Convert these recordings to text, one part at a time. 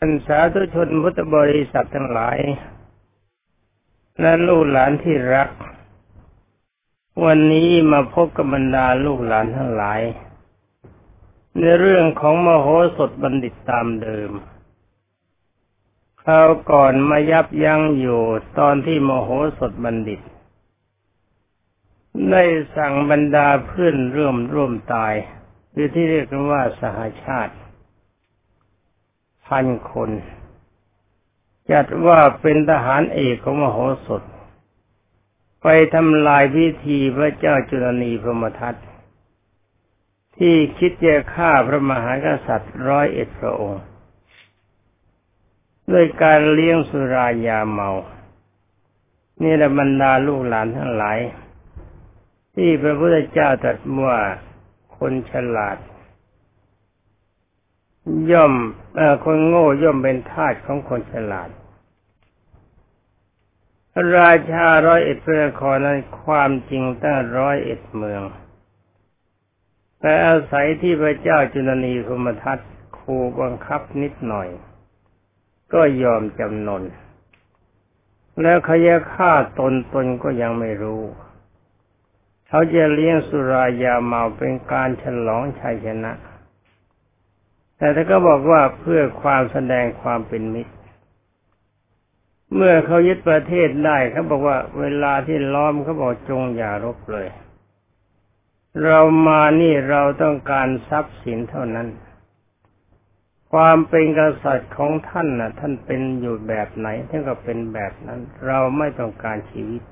ท่านสาธุชนพุทธบริษัททั้งหลาย และลูกหลานที่รัก วันนี้มาพบกับบรรดาลูกหลานทั้งหลาย ในเรื่องของมโหสถบัณฑิตตามเดิมคราวก่อนมายับยั้งอยู่ตอนที่มโหสถบัณฑิต ได้สั่งบรรดาเพื่อนร่วมร่วมตาย หรือที่เรียกกันว่าสหาชาติ พันคน จัดว่าเป็นทหารเอกของมโหสถ ไปทำลายพิธีพระเจ้าจุลนีพรมทัตที่คิดจะฆ่าพระมหากษัตริย์ร้อยเอ็ดพระองค์ ด้วยการเลี้ยงสุรายาเมา นี่แหละบรรดาลูกหลานทั้งหลาย ที่พระพุทธเจ้าตรัสว่าคนฉลาด ย่อมอคนโง่ย่อมเป็นทาสของคนฉลาด ราชาร้อยเอ็ดเพระนครนั้นความจริงตั้งร้อยเอ็ดเมือง แต่อาศัยที่พระเจ้าจุลนีพมทัตคูบังคับนิดหน่อย ก็ยอมจำนน แล้วเขาจะฆ่าตนตนก็ยังไม่รู้ เขาจะเลี้ยงสุรายาเมาเป็นการฉลองชัยชนะ แต่ถ้าก็บอกว่าเพื่อความแสดงความเป็นมิตร เมื่อเขายึดประเทศได้เขาบอกว่า เวลาที่ล้อมเขาบอกจงอย่ารบเลย เรามานี่เราต้องการทรัพย์สินเท่านั้น ความเป็นกษัตริย์ของท่านน่ะ ท่านเป็นอยู่แบบไหนท่านก็เป็นแบบนั้น เราไม่ต้องการชีวิต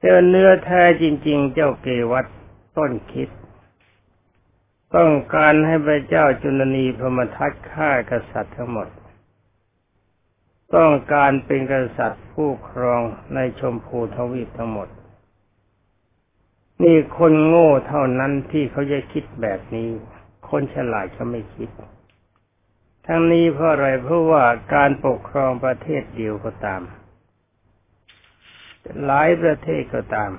เจอเนื้อแท้จริง ๆ เจ้าเกวัตต้นคิด ต้องการให้พระเจ้าจุลนีพมทัตฆ่ากษัตริย์ทั้งหมด ต้องการเป็นกษัตริย์ผู้ครองในชมพูทวีปทั้งหมด นี่คนโง่เท่านั้นที่เขาจะคิดแบบนี้ คนฉลาดเขาไม่คิด ทั้งนี้เพราะอะไรเพราะว่าการปกครองประเทศเดียวก็ตาม หลายประเทศก็ตาม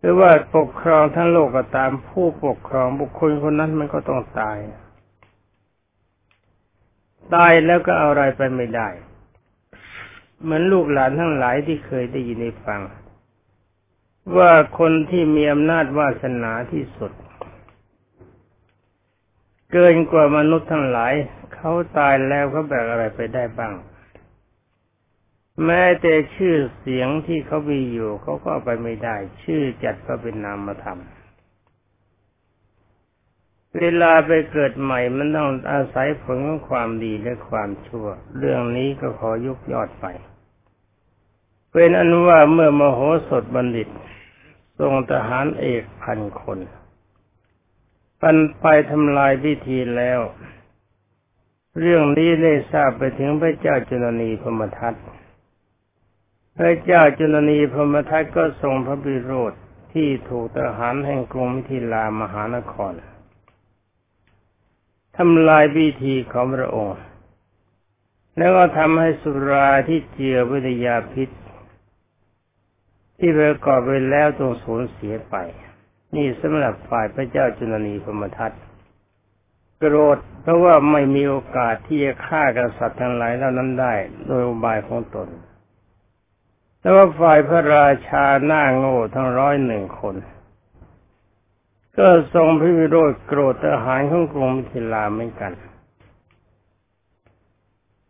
หรือว่าปกครองทั้งโลกก็ตามผู้ปกครองบุคคลคนนั้นมันก็ต้องตาย ตายแล้วก็เอาอะไรไปไม่ได้ เหมือนลูกหลานทั้งหลายที่เคยได้ยินได้ฟัง ว่าคนที่มีอำนาจวาสนาที่สุด เกินกว่ามนุษย์ทั้งหลาย เขาตายแล้วเขาแบกอะไรไปได้บ้าง แม้แต่ชื่อเสียงที่เขามีอยู่เขาก็ไปไม่ได้ ชื่อจัดก็เป็นนามธรรมเวลาไปเกิดใหม่มันต้องอาศัยผลของความดีและความชั่ว เรื่องนี้ก็ขอยกยอดไป เป็นอนุว่าเมื่อมโหสถบัณฑิต ทรงทหารเอกพันคนปันไปทำลายพิธีแล้ว เรื่องนี้ได้ทราบไปถึงพระเจ้าจุลนีพมทัต พระเจ้าจุลนีพมทัตก็ทรงพระบิโรธที่ถูกทหารแห่งกรุงมิถิลามหานครทำลายพิธีของพระองค์ แล้วก็ทำให้สุราที่เจือวิทยาพิษ ที่ประกอบไปแล้วต้องสูญเสียไป นี่สำหรับฝ่ายพระเจ้าจุลนีพมทัตโกรธเพราะว่าไม่มีโอกาสที่จะฆ่ากษัตริย์ทั้งหลายเหล่านั้นได้ โดยอุบายของตน แต่ว่าฝ่ายพระราชาหน้าโง่ทั้งร้อยหนึ่งคน ก็ทรงพิวิโรธโกรธทหารของกรุงมิถิลาเหมือนกัน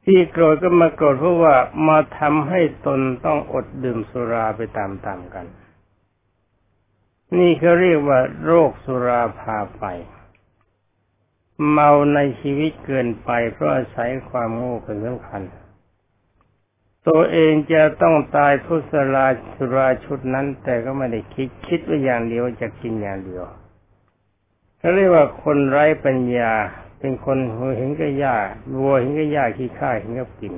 ที่โกรธก็มาโกรธเพราะว่ามาทำให้ตนต้องอดดื่มสุราไปตามๆกัน นี่เขาเรียกว่า โรคสุราพาไป เมาในชีวิตเกินไปเพราะอาศัยความโง่เป็นสำคัญ ตัวเองจะต้องตายพุสราชุราชุดนั้น แต่ก็ไม่ได้คิดคิดว่าอย่างเดียวจะกินอย่างเดียวเขาเรียกว่าคนไร้ปัญญา เป็นคนหัวเห็นก็ยากวัวเห็นก็ยากขี้ข้าเห็นก็กิน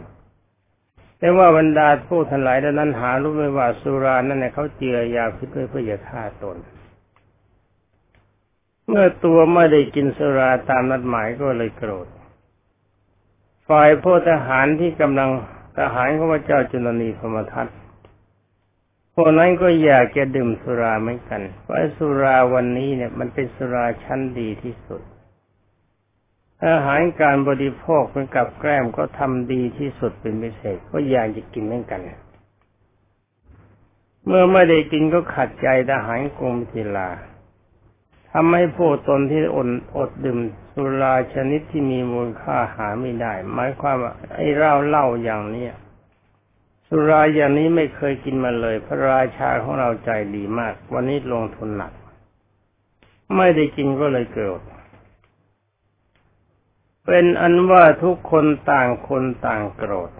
แต่ว่าบรรดาผู้ทั้งหลายนั้นหารู้ไหมว่าสุรานั่นเนี่ยเขาเจือยาพิษเพื่อจะฆ่าตน เมื่อตัวไม่ได้กินสุราตามนัดหมายก็เลยโกรธ ฝ่ายพวกทหารที่กำลัง หารของพระเจ้าจุลนีพมทัตพวกนั้นก็อยากจะดื่มสุราเหมือนกันเพราะสุราวันนี้เนี่ย มันเป็นสุราชั้นดีที่สุด อาหารการบริโภคเป็นกับแกล้มก็ทำดีที่สุดเป็นพิเศษก็อยากจะกินเหมือนกัน เมื่อไม่ได้กินก็ขัดใจทหารกรมศิลาทำให้ผู้ตนที่อดอดดื่ม สุราชนิดที่มีมูลค่าหาไม่ได้ หมายความว่าไอ้เหล้าเหล้าอย่างเนี้ยสุราอย่างนี้ไม่เคยกินมาเลย พระราชาของเราใจดีมาก วันนี้ลงทุนหนัก ไม่ได้กินก็เลยเกิด เป็นอันว่าทุกคนต่างคนต่างโกรธ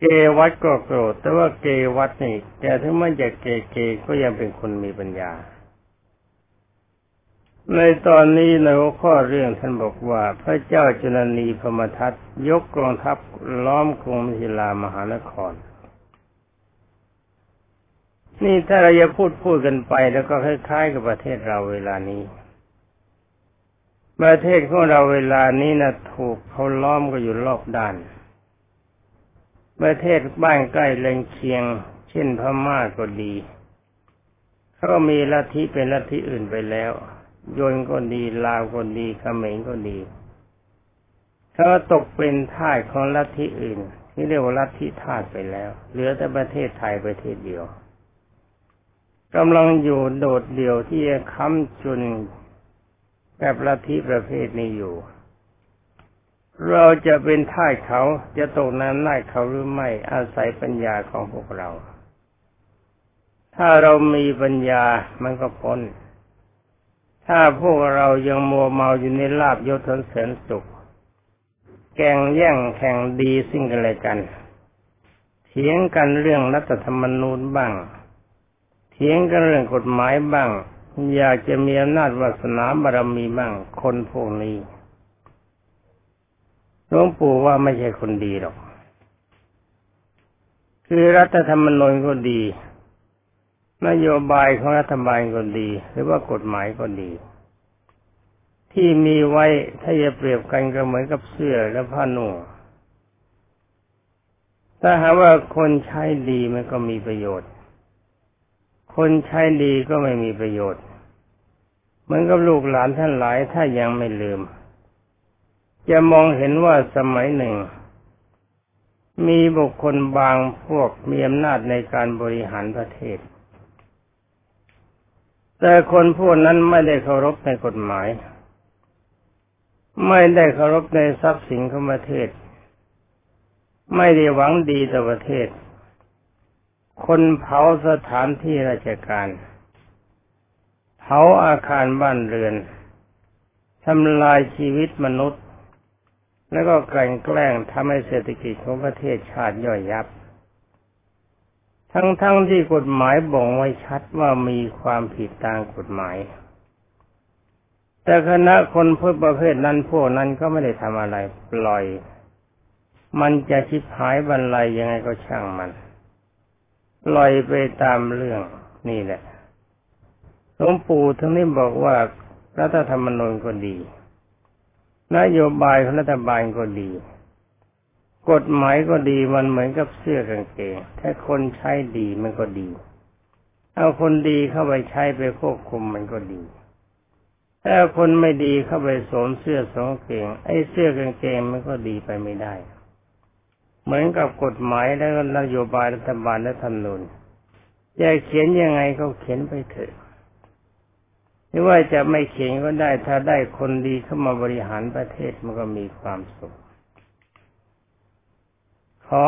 เกวัดก็โกรธ แต่ว่าเกวัดนี่แต่ถึงไม่จะเกเกก็ยังเป็นคนมีปัญญา ในตอนนี้ในหัวข้อเรื่องท่านบอกว่า พระเจ้าจุลนีพมทัตยกกองทัพล้อมกรุงมิถิลามหานคร นี่ถ้าเราจะพูดพูดกันไปแล้วก็คล้ายๆกับประเทศเราเวลานี้ ประเทศของเราเวลานี้นะถูกเขาล้อมก็อยู่รอบด้าน ประเทศบ้านใกล้เลงเคียง เช่นพม่าก็ดีเขามีลัทธิเป็นลัทธิอื่นไปแล้ว ยนก็ดี ลาวก็ดีเขมรก็ดีถ้าตกเป็นท่าของลัทธิอื่น ที่เรียกว่าลัทธิทาสไปแล้ว เหลือแต่ประเทศไทยประเทศเดียวกำลังอยู่โดดเดี่ยวที่จะค้ำจุนแบบลัทธิประเภทนี้อยู่ เราจะเป็นท่าเขาจะตกน้ำหน้าเขาหรือไม่อาศัยปัญญาของพวกเรา ถ้าเรามีปัญญามันก็พ้น ถ้าพวกเรายังมัวเมาอยู่ในลาบยศทนเสนสุข แกงแย่งแข่งดีสิ่งกันเลยกัน เถียงกันเรื่องรัฐธรรมนูญบ้าง เถียงกันเรื่องกฎหมายบ้าง อยากจะมีอำนาจวาสนาบารมีบ้าง คนพวกนี้หลวงปู่ว่าไม่ใช่คนดีหรอก คือรัฐธรรมนูญก็ดี นโยบายของรัฐบาลก็ดี หรือว่ากฎหมายก็ดี ที่มีไว้ถ้าจะเปรียบกันก็เหมือนกับเสื้อและผ้านุ่งถ้าหากว่าคนใช้ดีมันก็มีประโยชน์ คนใช้ดีก็ไม่มีประโยชน์ เหมือนกับลูกหลานท่านหลายถ้ายังไม่ลืม จะมองเห็นว่าสมัยหนึ่ง มีบุคคลบางพวกมีอำนาจในการบริหารประเทศ แต่คนพวกนั้นไม่ได้เคารพในกฎหมาย ไม่ได้เคารพในทรัพย์สินของประเทศ ไม่ได้หวังดีต่อประเทศ คนเผาสถานที่ราชการ เผาอาคารบ้านเรือนทำลายชีวิตมนุษย์ แล้วก็กลั่นแกล้งทำให้เศรษฐกิจของประเทศชาติย่อยยับ ทั้งๆทที่กฎหมายบ่งไว้ชัดว่ามีความผิดตามกฎหมาย แต่คณะคนพวกประเภทนั้นพวกนั้นก็ไม่ได้ทำอะไร ปล่อย มันจะชิบหายบรรลัยยังไงก็ช่างมัน ปล่อยไปตามเรื่องนี่แหละหลวงปู่ทั้งนี้บอกว่ารัฐธรรมนูญก็ดี นโยบายของรัฐบาลก็ดี กฎหมายก็ดีมันเหมือนกับเสื้อกางเกง ถ้าคนใช้ดีมันก็ดี เอาคนดีเข้าไปใช้ไปควบคุมมันก็ดีถ้าคนไม่ดีเข้าไปสวมเสื้อสองเกง ไอ้เสื้อกางเกงมันก็ดีไปไม่ได้ เหมือนกับกฎหมายและนโยบายรัฐบาลและธรรมนูญจะเขียนยังไงก็เขียนไปเถอะไม่ว่าจะไม่เขียนก็ได้ถ้าได้คนดีเข้ามาบริหารประเทศมันก็มีความสุข ขอ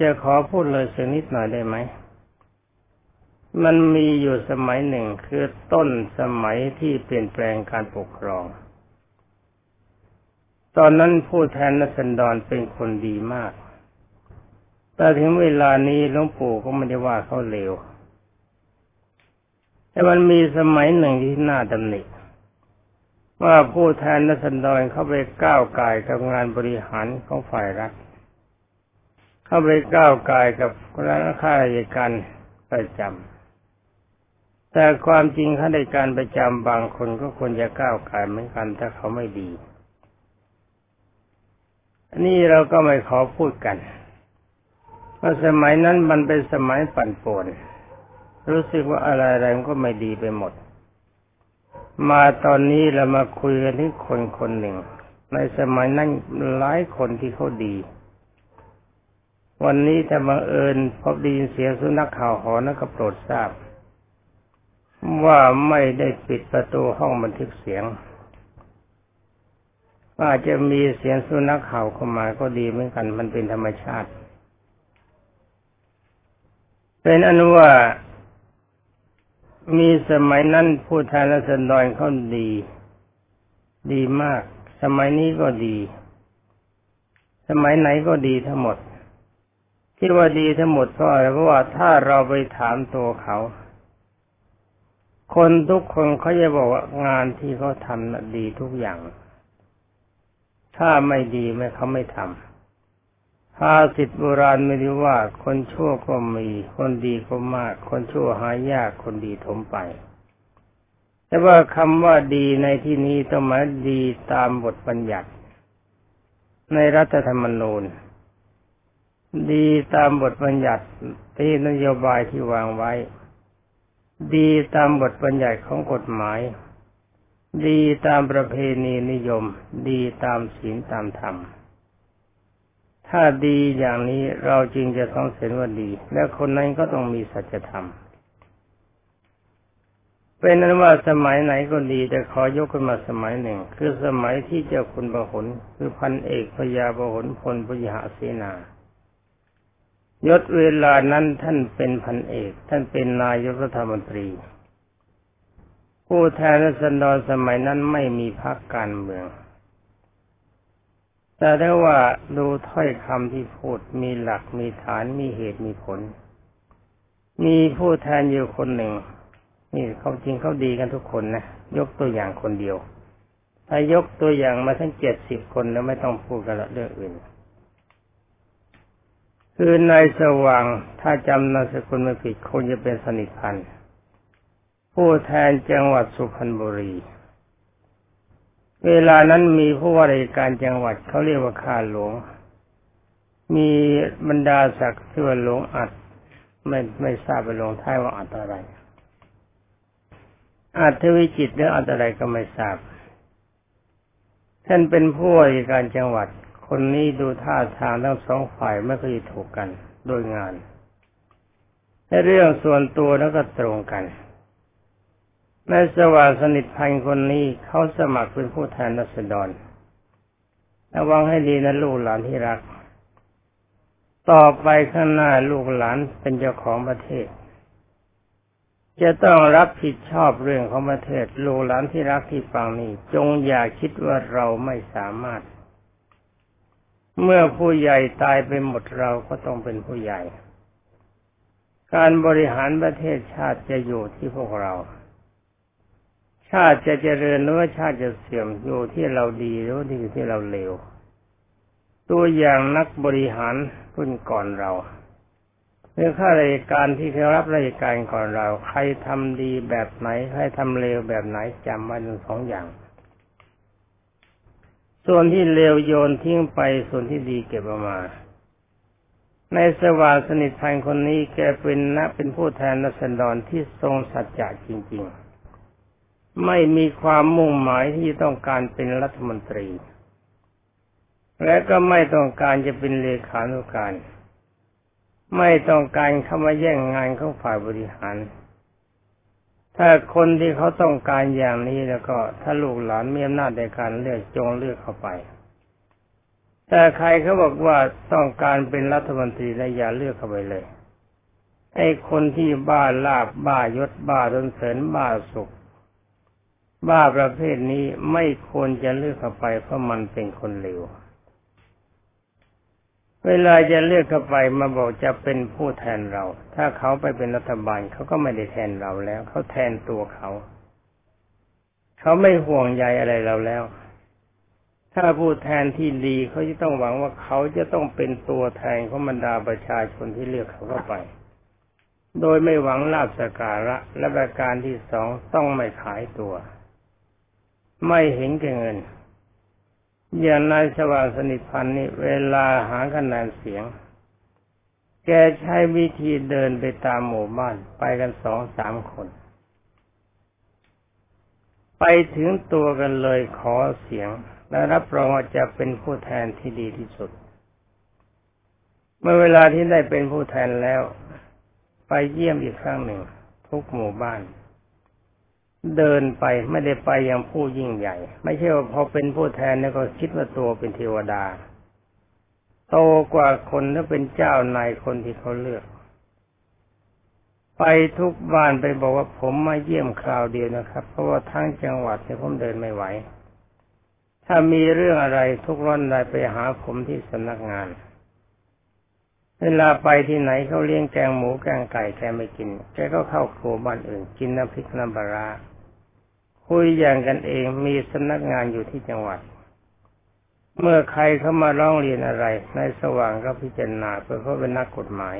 จะขอพูดเลยสักนิดหน่อยได้ไหม มันมีอยู่สมัยหนึ่งคือต้นสมัยที่เปลี่ยนแปลงการปกครอง ตอนนั้นผู้แทนนัสันดรเป็นคนดีมาก แต่ถึงเวลานี้หลวงปู่ก็ไม่ได้ว่าเขาเลว แต่มันมีสมัยหนึ่งที่น่าดำหนิว่าผู้แทนนัสันดรเข้าไปก้าวไก่กับงานบริหารของฝ่ายรัฐ เข้าไปก้าวกายกับคณะข้าราชการประจำแต่ความจริงข้าราชการประจำบางคนก็ควรจะก้าวกายเหมือนกันถ้าเขาไม่ดีอันนี้เราก็ไม่ขอพูดกันเพราะสมัยนั้นมันเป็นสมัยปั่นป่วนรู้สึกว่าอะไรๆมันก็ไม่ดีไปหมด มาตอนนี้เรามาคุยกันที่คนคนหนึ่ง ในสมัยนั้นหลายคนที่เขาดี วันนี้ถ้าบังเอิญพบดีเสียงสุนัขข่าวหอนันก็โปรดทราบ ว่าไม่ได้ปิดประตูห้องบันทึกเสียงว่าจะมีเสียงสุนัขเห่าเข้ามาก็ดีเหมือนกัน มันเป็นธรรมชาติ เป็นอนุว่ามีสมัยนั้นผู้แทนรัศดรเขาดี ดีมาก สมัยนี้ก็ดี สมัยไหนก็ดีทั้งหมด ที่ว่าดีทั้งหมดเพราะอะไรเพราะว่าถ้าเราไปถามตัวเขา คนทุกคนเขาจะบอกว่างานที่เขาทำนะดีทุกอย่าง ถ้าไม่ดีไม่เขาไม่ทำภาษิตโบราณไม่ได้ว่า คนชั่วก็มี คนดีก็มาก คนชั่วหายากคนดีถมไป แต่ว่าคำว่าดีในที่นี้ต้องหมายดีตามบทบัญญัติ ในรัฐธรรมนูญ ดีตามบทบัญญัติที่นโยบายที่วางไว้ ดีตามบทบัญญัติของกฎหมาย ดีตามประเพณีนิยม ดีตามศีลตามธรรม ถ้าดีอย่างนี้เราจึงจะต้องเห็นว่าดี และคนนั้นก็ต้องมีสัจธรรมเป็นนั้นว่าสมัยไหนก็ดีแต่ขอยกขึ้นมาสมัยหนึ่ง คือสมัยที่เจ้าคุณประหลคือพันเอกพญาประหลพลพยหเสนา ยศเวลานั้นท่านเป็นพันเอก ท่านเป็นนายกรัฐมนตรี ผู้แทนรัศดรสมัยนั้นไม่มีพรรคการเมือง แต่ถ้ว่าดูถ้อยคำที่พูดมีหลักมีฐานมีเหตุมีผล มีผู้แทนอยู่คนหนึ่ง นี่เขาจริงเขาดีกันทุกคนนะ ยกตัวอย่างคนเดียว ถ้ายกตัวอย่างมาทั้งเจ็ดสิบคนแล้วไม่ต้องพูดกันละเรื่องอื่น คือนายสว่างถ้าจำนามสกุลไม่ผิดคงจะเป็นสนิทพันธ์ผู้แทนจังหวัดสุพรรณบุรี เวลานั้นมีผู้ว่าราชการจังหวัดเขาเรียกว่าข้าหลวง มีบรรดาศักดิ์ชื่อว่าหลวงอัดไม่ไม่ทราบไปลวงท้ายว่าอัดอะไรอัดทวิจิตหรืออัดอะไรก็ไม่ทราบท่านเป็นผู้ว่าราชการจังหวัด คนนี้ดูท่าทางทั้งสองฝ่ายไม่เคยถูกกันโดยงาน ในเรื่องส่วนตัวแล้วก็ตรงกันในสว่างสนิทพันคนนี้เขาสมัครเป็นผู้แทนรัศดรระวังให้ดีนะลูกหลานที่รัก ต่อไปข้างหน้าลูกหลานเป็นเจ้าของประเทศ จะต้องรับผิดชอบเรื่องของประเทศ ลูกหลานที่รักที่ฟังนี้จงอย่าคิดว่าเราไม่สามารถ เมื่อผู้ใหญ่ตายไปหมดเราก็ต้องเป็นผู้ใหญ่ การบริหารประเทศชาติจะอยู่ที่พวกเรา ชาติจะเจริญหรือว่าชาติจะเสื่อมอยู่ที่เราดีหรือว่าที่เราเลว ตัวอย่างนักบริหารรุ่นก่อนเราเรื่องข้าราชการที่เขารับราชการก่อนเรา ใครทำดีแบบไหน ใครทำเลวแบบไหนจำไว้ทั้งสองอย่าง ส่วนที่เลวโยนทิ้งไปส่วนที่ดีเก็บออกมา ในสว่างสนิทพันคนนี้แกเป็นนะเป็นผู้แทนนัสดรที่ทรงสัจจะจริง ๆ ไม่มีความมุ่งหมายที่ต้องการเป็นรัฐมนตรี และก็ไม่ต้องการจะเป็นเลขานุการ ไม่ต้องการเข้ามาแย่งงานของฝ่ายบริหาร ถ้าคนที่เขาต้องการอย่างนี้แล้วก็ ถ้าลูกหลานมีอำนาจในการเลือกจงเลือกเข้าไป แต่ใครเขาบอกว่าต้องการเป็นรัฐมนตรีแล้วอย่าเลือกเข้าไปเลยไอ้คนที่บ้าลาบบ้ายศบ้าดนเสริญบ้าสุข บ้าประเภทนี้ไม่ควรจะเลือกเข้าไปเพราะมันเป็นคนเลว เวลาจะเลือกเข้าไปมาบอกจะเป็นผู้แทนเรา ถ้าเขาไปเป็นรัฐบาลเขาก็ไม่ได้แทนเราแล้ว เขาแทนตัวเขา เขาไม่ห่วงใยอะไรเราแล้ว ถ้าผู้แทนที่ดีเขาจะต้องหวังว่าเขาจะต้องเป็นตัวแทนของบรรดาประชาชนที่เลือกเขาเข้าไป โดยไม่หวังลาบสการะ และประการที่สองต้องไม่ขายตัว ไม่เห็นแก่เงิน อย่างนายสว่างสนิทพันธ์นี่เวลาหาคะแนนเสียง แกใช้วิธีเดินไปตามหมู่บ้านไปกันสองสามคน ไปถึงตัวกันเลยขอเสียง และรับรองว่าจะเป็นผู้แทนที่ดีที่สุด เมื่อเวลาที่ได้เป็นผู้แทนแล้ว ไปเยี่ยมอีกครั้งหนึ่ง ทุกหมู่บ้าน เดินไปไม่ได้ไปอย่างผู้ยิ่งใหญ่ ไม่ใช่ว่าพอเป็นผู้แทนแล้วก็คิดว่าตัวเป็นเทวดา โตกว่าคนถ้าเป็นเจ้านายคนที่เขาเลือก ไปทุกบ้านไปบอกว่าผมมาเยี่ยมคราวเดียวนะครับ เพราะว่าทั้งจังหวัดเนี่ยผมเดินไม่ไหว ถ้ามีเรื่องอะไรทุกร้อนใดไปหาผมที่สำนักงานเวลาไปที่ไหนเขาเลี้ยงแกงหมูแกงไก่แกไม่กิน แกก็เข้าครัวบ้านอื่น กินน้ำพริกน้ำปลา คุยอย่างกันเองมีสำนักงานอยู่ที่จังหวัด เมื่อใครเข้ามาร้องเรียนอะไรในสว่างก็พิจารณาเพื่อเขาเป็นนักกฎหมาย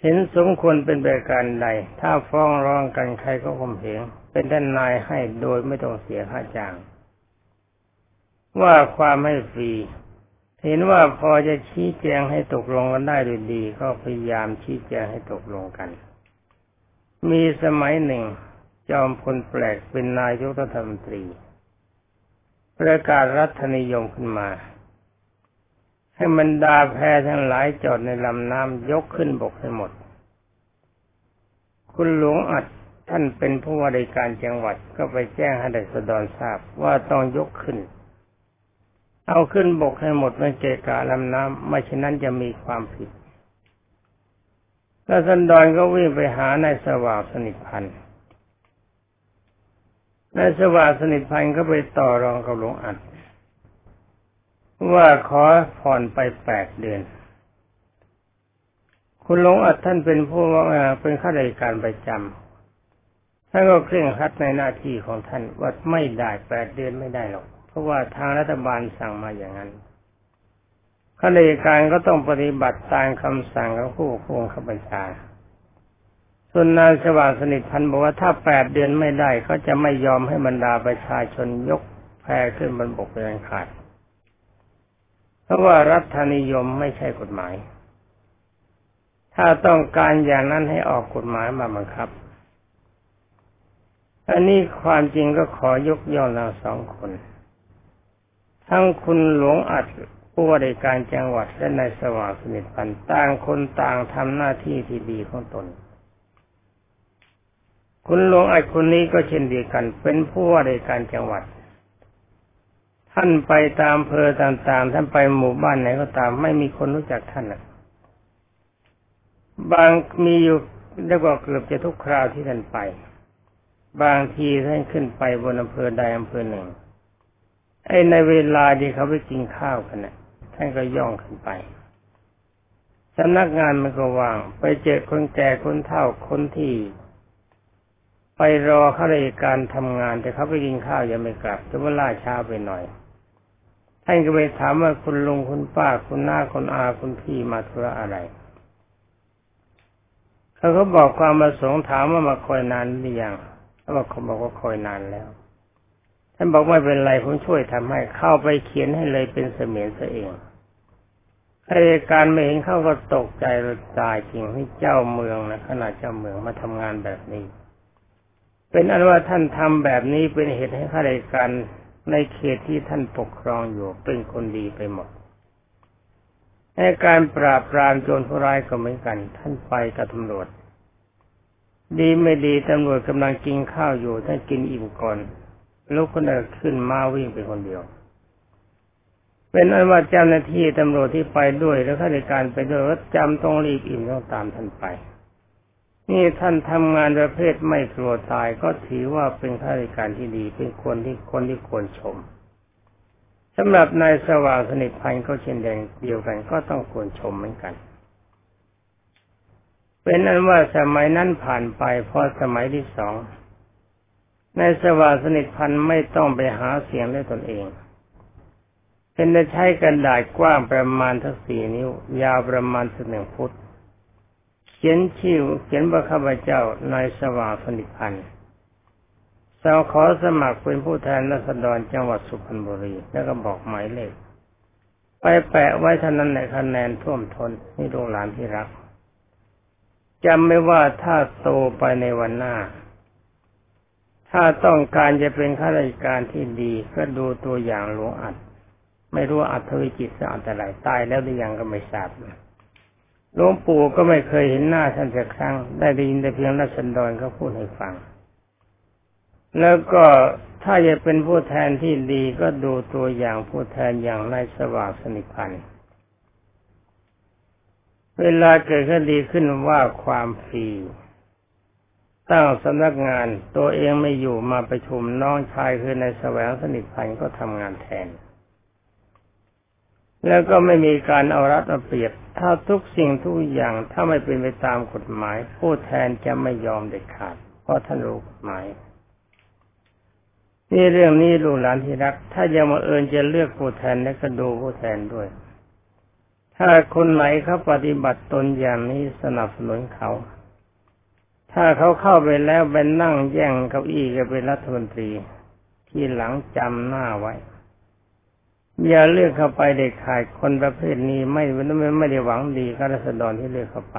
เห็นสมควรเป็นประการใด ถ้าฟ้องร้องกันใครก็ข่มเหงเป็นท่านนายให้โดยไม่ต้องเสียค่าจ้าง ว่าความให้ฟรีเห็นว่าพอจะชี้แจงให้ตกลงกันได้ด้วยดี ก็พยายามชี้แจงให้ตกลงกัน มีสมัยหนึ่ง จอมพลแปลกเป็นนายกรัฐมนตรี ประกาศรัฐนิยมขึ้นมา ให้มันดาแพทั้งหลายจอดในลำน้ำยกขึ้นบกให้หมด คุณหลวงอัดท่านเป็นผู้ว่าราชการจังหวัดก็ไปแจ้งให้เด็กสดรทราบว่าต้องยกขึ้น เอาขึ้นบกให้หมดไม่เกะกะลำน้ำไม่เช่นนั้นจะมีความผิดแล้วสันดอนก็วิ่งไปหานายสว่างสนิทพันธ์ นายสว่างสนิทพันธ์ก็ไปต่อรองกับหลวงอัดว่าขอผ่อนไปแปดเดือน คุณหลวงอัดท่านเป็นผู้เป็นข้าราชการประจำท่านก็เคร่งครัดในหน้าที่ของท่านว่าไม่ได้แปดเดือนไม่ได้หรอก เพราะว่าทางรัฐบาลสั่งมาอย่างนั้นข้าราชการก็ต้องปฏิบัติตามคำสั่งของผู้คงขับบัญชา ส่วนนายสว่างสนิทพันบอกว่าถ้าแปดเดือนไม่ได้เขาจะไม่ยอมให้บรรดาประชาชนยกแพขึ้นบนบกเป็นขาด เพราะว่ารัฐนิยมไม่ใช่กฎหมาย ถ้าต้องการอย่างนั้นให้ออกกฎหมายมาบังคับ อันนี้ความจริงก็ขอยกย่องเราสองคน ทั้งคุณหลวงอัดผู้ว่าราชการจังหวัดและนายสว่างสนิทพันต่างคนต่างทำหน้าที่ที่ดีของตน คุณหลวงไอัดคนนี้ก็เช่นเดียวกัน เป็นผู้ว่าราชการจังหวัด ท่านไปตามเพอต่างๆ ท่านไปหมู่บ้านไหนก็ตาม ไม่มีคนรู้จักท่านนะบางมีอยู่เรียกว่าเกือบจะทุกคราวที่ท่านไป บางทีท่านขึ้นไปบนอำเภอใดอำเภอหนึ่ง ไอ้ในเวลาที่เขาไปกินข้าวกันนะ่ะ ท่านก็ย่องขึ้นไปสำนักงานมันก็ว่าง ไปเจอคนแก่คนเฒ่าคนที่ ไปรอข้าราชการทำงาน แต่เขาไปกินข้าวยังไม่กลับจะว่าล่าช้าไปหน่อย ท่านก็ไปถามว่าคุณลุงคุณป้าคุณน้าคุณอาคุณพี่มาธุระอะไรเขาก็บอกความประสงค์ถามว่ามาคอยนานหรือยังเขาบอกเขาบอกว่าคอยนานแล้ว ท่านบอกไม่เป็นไรผมช่วยทำให้เข้าไปเขียนให้เลยเป็นเสมียนซะเองข้าราชการไม่เห็นเขาก็ตกใจตายจริงที่เจ้าเมืองนะขนาดเจ้าเมืองมาทำงานแบบนี้ เป็นอันว่าท่านทำแบบนี้เป็นเหตุให้ข้าราชการในเขตที่ท่านปกครองอยู่เป็นคนดีไปหมดในการปราบปรามโจรผู้ร้ายก็เหมือนกัน ท่านไปกับตำรวจ ดีไม่ดีตำรวจกำลังกินข้าวอยู่ท่านกินอิ่มก่อนลูกคนเดินขึ้นมาวิ่งไปคนเดียว เป็นอันว่าเจ้าหน้าที่ตำรวจที่ไปด้วย แล้วข้าราชการไปด้วยก็จำต้องรีบอิ่มต้องตามท่านไป นี่ท่านทำงานประเภทไม่กลัวตายก็ถือว่าเป็นข้าราชการที่ดีเป็นคนที่คนที่ควรชมสำหรับนายสว่างสนิทพันธ์ก็เช่นเดียวกันก็ต้องควรชมเหมือนกันเป็นนั้นว่าสมัยนั้นผ่านไปพอสมัยที่สองนายสว่างสนิทพันธ์ไม่ต้องไปหาเสียงด้วยตนเอง เป็นได้ใช้กระดาษกว้างประมาณทั้งสี่นิ้ว ยาวประมาณสักหนึ่งฟุต เขียนชื่อเขียนว่าข้าพเจ้านายสว่างสนิทพันธ์สาวขอสมัครเป็นผู้แทนรัษฎรจังหวัดสุพรรณบุรี แล้วก็บอกหมายเลขไปแปะไว้เท่านั้นในคะแนนท่วมทนนี่ลูกหลานที่รักจำไม่ว่าถ้าโตไปในวันหน้า ถ้าต้องการจะเป็นข้าราชการที่ดี ก็ดูตัวอย่างหลวงอัด ไม่รู้อัดทวิจิตสะอาดอะไรตายแล้วหรือยังก็ไม่ทราบ หลวงปู่ก็ไม่เคยเห็นหน้าท่านสักครั้ง ได้ได้ยินแต่เพียงรัศดรเขาพูดให้ฟัง แล้วก็ถ้าจะเป็นผู้แทนที่ดีก็ดูตัวอย่างผู้แทนอย่างนายสว่างสนิพันธ์เวลาเกิดคดีขึ้นว่าความฟรีตั้งสำนักงานตัวเองไม่อยู่มาประชุมน้องชายคือในแสวงสนิทพันธ์ก็ทำงานแทน แล้วก็ไม่มีการเอารัดเอาเปรียบ ถ้าทุกสิ่งทุกอย่างถ้าไม่เป็นไปตามกฎหมาย ผู้แทนจะไม่ยอมเด็ดขาด เพราะท่านรู้กฎหมายนี่เรื่องนี้ลูกหลานที่รัก ถ้ายังมาเอิญจะเลือกผู้แทนแล้วก็ดูผู้แทนด้วย ถ้าคนไหนเขาปฏิบัติตนอย่างนี้สนับสนุนเขา ถ้าเขาเข้าไปแล้วไปนั่งแย่งเก้าอี้ก็เป็นรัฐมนตรี ที่หลังจำหน้าไว้ อย่าเลือกเข้าไปเด็กขาดคนประเภทนี้ไม่ไม่ไม่ได้หวังดีกับรัษฎรที่เลือกเข้าไป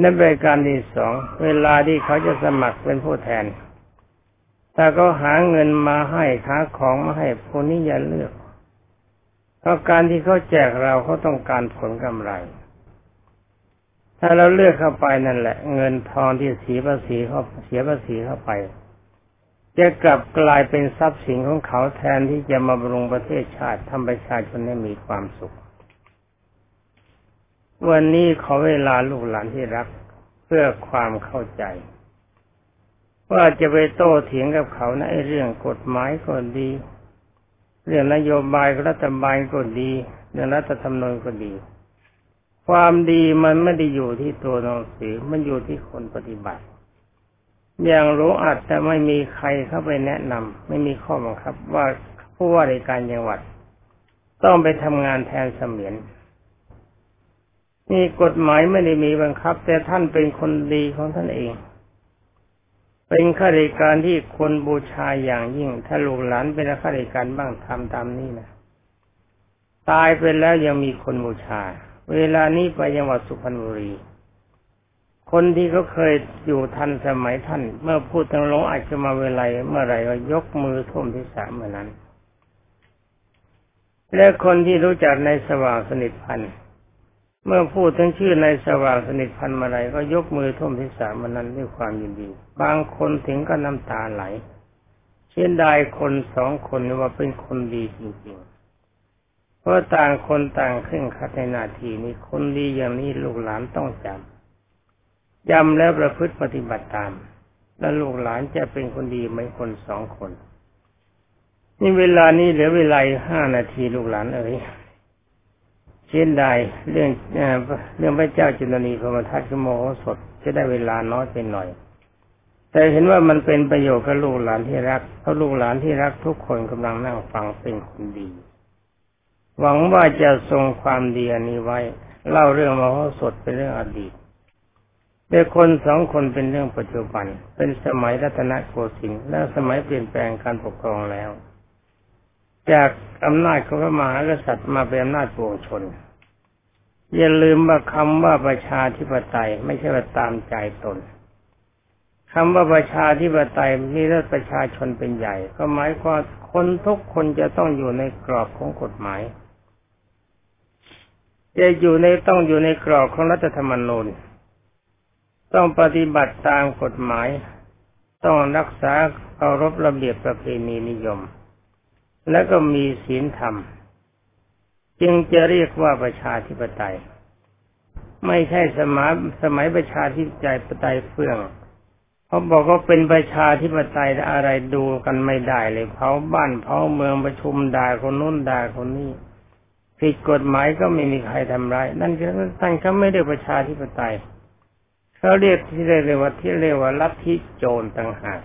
นั่นเป็นการที่สองเวลาที่เขาจะสมัครเป็นผู้แทน ถ้าเขาหาเงินมาให้ค้าของมาให้คนนี้อย่าเลือก เพราะการที่เขาแจกเราเขาต้องการผลกำไร ถ้าเราเลือกเข้าไปนั่นแหละ เงินทองที่เสียภาษีเขาเสียภาษีเข้าไป จะกลับกลายเป็นทรัพย์สินของเขาแทนที่จะมาบำรุงประเทศชาติทำประชาชนให้มีความสุข วันนี้ขอเวลาลูกหลานที่รักเพื่อความเข้าใจ ว่าจะไปโต้เถียงกับเขาในะเรื่องกฎหมายก็ดี เรื่องนโยบายรัฐบาลก็ดีเรื่องรัฐธรรมนูญก็ดี ความดีมันไม่ได้อยู่ที่ตัวหนังสือมันอยู่ที่คนปฏิบัติ อย่างรู้อาจจะไม่มีใครเข้าไปแนะนำไม่มีข้อบังคับ ว่าผู้ว่าราชการจังหวัด ต้องไปทำงานแทนเสมียนนี่กฎหมายไม่ได้มีบังคับ แต่ท่านเป็นคนดีของท่านเอง เป็นข้าราชการที่คนบูชาอย่างยิ่ง ถ้าลูกหลานเป็นข้าราชการบ้างทำตามนี้นะตายไปแล้วยังมีคนบูชา เวลานี้ไปจังหวัดสุพรรณบุรี คนที่เขาเคยอยู่ทันสมัยท่าน เมื่อพูดถึงหลวงอาจจะมาเวลาเมื่อไรก็ยกมือท่วมที่สามเมื่อนั้น และคนที่รู้จักในสว่างสนิทพันธ์เมื่อพูดถึงชื่อในสว่างสนิทพันธ์เมื่อไรก็ยกมือท่วมที่สามเมื่อนั้นด้วยความยินดี บางคนถึงก็น้ำตาไหล เช่นใดคนสองคนว่าเป็นคนดีจริงๆเพราะต่างคนต่างเคร่งคัดในนาทีนี้คนดีอย่างนี้ลูกหลานต้องจำ จำแล้วประพฤติปฏิบัติตาม แล้วลูกหลานจะเป็นคนดีเหมือนคนสองคน นี่เวลานี้เหลือเวลาห้านาทีลูกหลานเอ๋ยเช่นใดเรื่องเรื่องพระเจ้าจุลนีพระมทัตขโมโหสดจะได้เวลาน้อยไปหน่อย แต่เห็นว่ามันเป็นประโยชน์กับลูกหลานที่รักเพราะลูกหลานที่รักทุกคนกำลังนั่งฟังเป็นคนดี หวังว่าจะทรงความดีอันนี้ไว้ เล่าเรื่องมโหสถเป็นเรื่องอดีต แต่คนสองคนเป็นเรื่องปัจจุบัน เป็นสมัยรัตนโกสินทร์และสมัยเปลี่ยนแปลงการปกครองแล้ว จากอำนาจของพระมหากษัตริย์มาเป็นอำนาจปวงชน อย่าลืมว่าคำว่าประชาธิปไตยไม่ใช่ว่าตามใจตนคำว่าประชาธิปไตยมีรัฐประชาชนเป็นใหญ่ ก็หมายความคนทุกคนจะต้องอยู่ในกรอบของกฎหมายจะอยู่ในต้องอยู่ในกรอบของรัฐธรรมนูญ ต้องปฏิบัติตามกฎหมาย ต้องรักษาเคารพระเบียบประเพณีนิยม และก็มีศีลธรรม จึงจะเรียกว่าประชาธิปไตย ไม่ใช่สมัยสมัยประชาธิปไตยเฟื่องเขาบอกว่าเป็นประชาธิปไตยอะไรดูกันไม่ได้เลยเผาบ้านเผาเมืองประชุมด่าคนนู้นด่าคนนี้ผิดกฎหมายก็ไม่มีใครทำร้ายนั่นคือท่านเขาไม่ได้ประชาธิปไตย เขาเรียกที่เรียกว่าที่เรียกว่าลัทธิโจรต่างหาก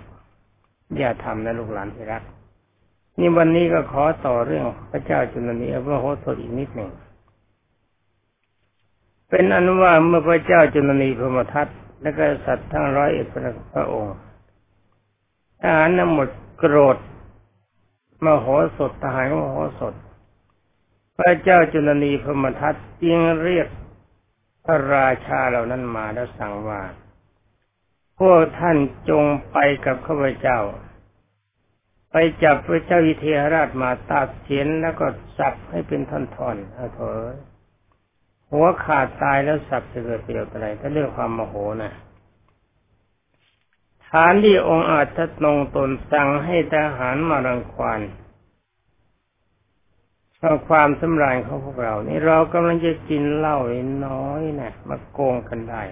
อย่าทำนะลูกหลานที่รัก นี่วันนี้ก็ขอต่อเรื่องพระเจ้าจุลนีพระโหสถอีกนิดหนึ่ง เป็นอนุว่าเมื่อพระเจ้าจุลนีพรมทัตและก็สัตว์ทั้งร้อยเอ็ดพระองค์ทหารทั้งหมดโกรธมโหสถทหารมโหสถ พระเจ้าจุลนีพมทัตจึงเรียก พระราชาเหล่านั้นมาแล้วสั่งว่า พวกท่านจงไปกับข้าพเจ้า ไปจับพระเจ้าอิเทหราชมาตัดเสียนแล้วก็สับให้เป็นท่อนๆเอาเถอะหัวขาดตายแล้วสับจะเกิดประโยชน์อะไรถ้าเรื่องความโมโหนะฐานที่องค์อาจทัดนงตนสั่งให้ทหารมารังควาน ความสำราญของพวกเรา นี่เรากำลังจะกินเหล้าน้อยนะมาโกงกันได้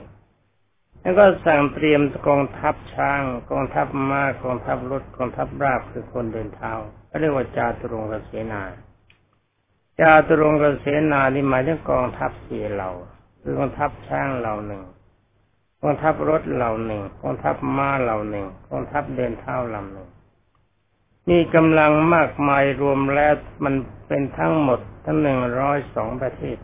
แล้วก็สั่งเตรียมกองทัพช้าง กองทัพม้ากองทัพรถกองทัพราบคือคนเดินเท้าก็เรียกว่าจาตุรงกเสนา จาตุรงกเสนานี่หมายถึงกองทัพสี่เหล่าคือกองทัพช้างเหล่าหนึ่งกองทัพรถเหล่าหนึ่งกองทัพม้าเหล่าหนึ่งกองทัพเดินเท้าลำหนึ่งนี่กำลังมากมายรวมแล้วมัน เป็นทั้งหมดทั้งหนึ่งร้อยสองประเทศ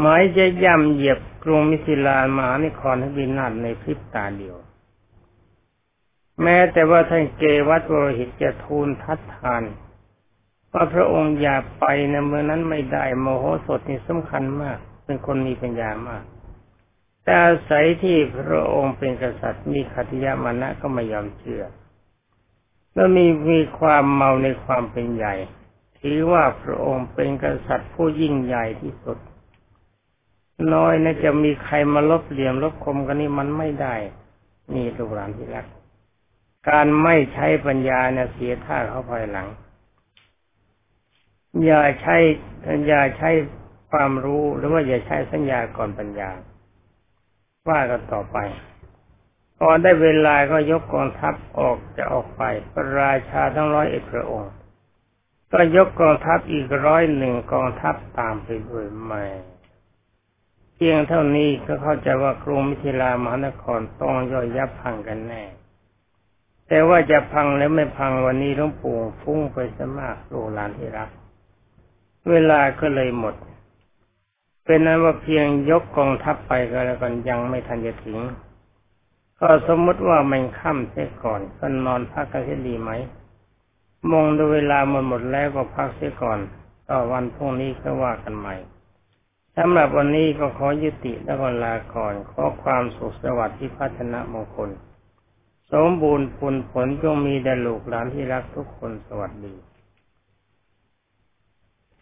หมายจะย่ำเหยียบกรุงมิถิลามหานิครให้วินาศในพริบตาเดียว แม้แต่ว่าท่านเกวัตโรหิตจะทูลทัดทานว่าพระองค์อย่าไปในเมืองนั้นไม่ได้โมโหสถนี่สำคัญมาก เป็นคนมีปัญญามาก แต่อาศัยที่พระองค์เป็นกษัตริย์มีขัตยามานะก็ไม่ยอมเชื่อ แล้วมีมีความเมาในความเป็นใหญ่ ถือว่าพระองค์เป็นกษัตริย์ผู้ยิ่งใหญ่ที่สุด น้อยนะจะมีใครมาลบเหลี่ยมลบคมกันนี่มันไม่ได้ นี่ลูกหลานที่รัก การไม่ใช้ปัญญาเนี่ยเสียท่าเขาภายหลัง อย่าใช้อย่าใช้ความรู้หรือว่าอย่าใช้สัญญาก่อนปัญญา ว่ากันต่อไป พอได้เวลาก็ยกกองทัพออกจะออกไปพระราชาทั้งร้อยเอ็ดพระองค์ ก็ยกกองทัพอีกร้อยหนึ่งกองทัพตามไปด้วยไม่เพียงเท่านี้ก็เข้าใจว่ากรุงมิถิลามหานครต้องย่อยยับพังกันแน่ แต่ว่าจะพังแล้วไม่พังวันนี้หลวงปูฟุ้งไปซะมากโลลานที่รัก เวลาก็เลยหมด เป็นนั้นว่าเพียงยกกองทัพไปก็แล้วกันยังไม่ทันจะถึง ก็สมมติว่ามันค่ำเสียก่อนก็นอนพักกันเสียดีไหมมองดูเวลาหมดหมดแล้วก็พักเสียก่อนต่อวันพรุ่งนี้ก็ว่ากันใหม่สำหรับวันนี้ก็ขอยุติแล้วก็ลาก่อนขอความสุขสวัสดิ์ที่พัฒนามงคล สมบูรณ์ผลผลจงมีแด่ลูกหลานที่รักทุกคนสวัสดี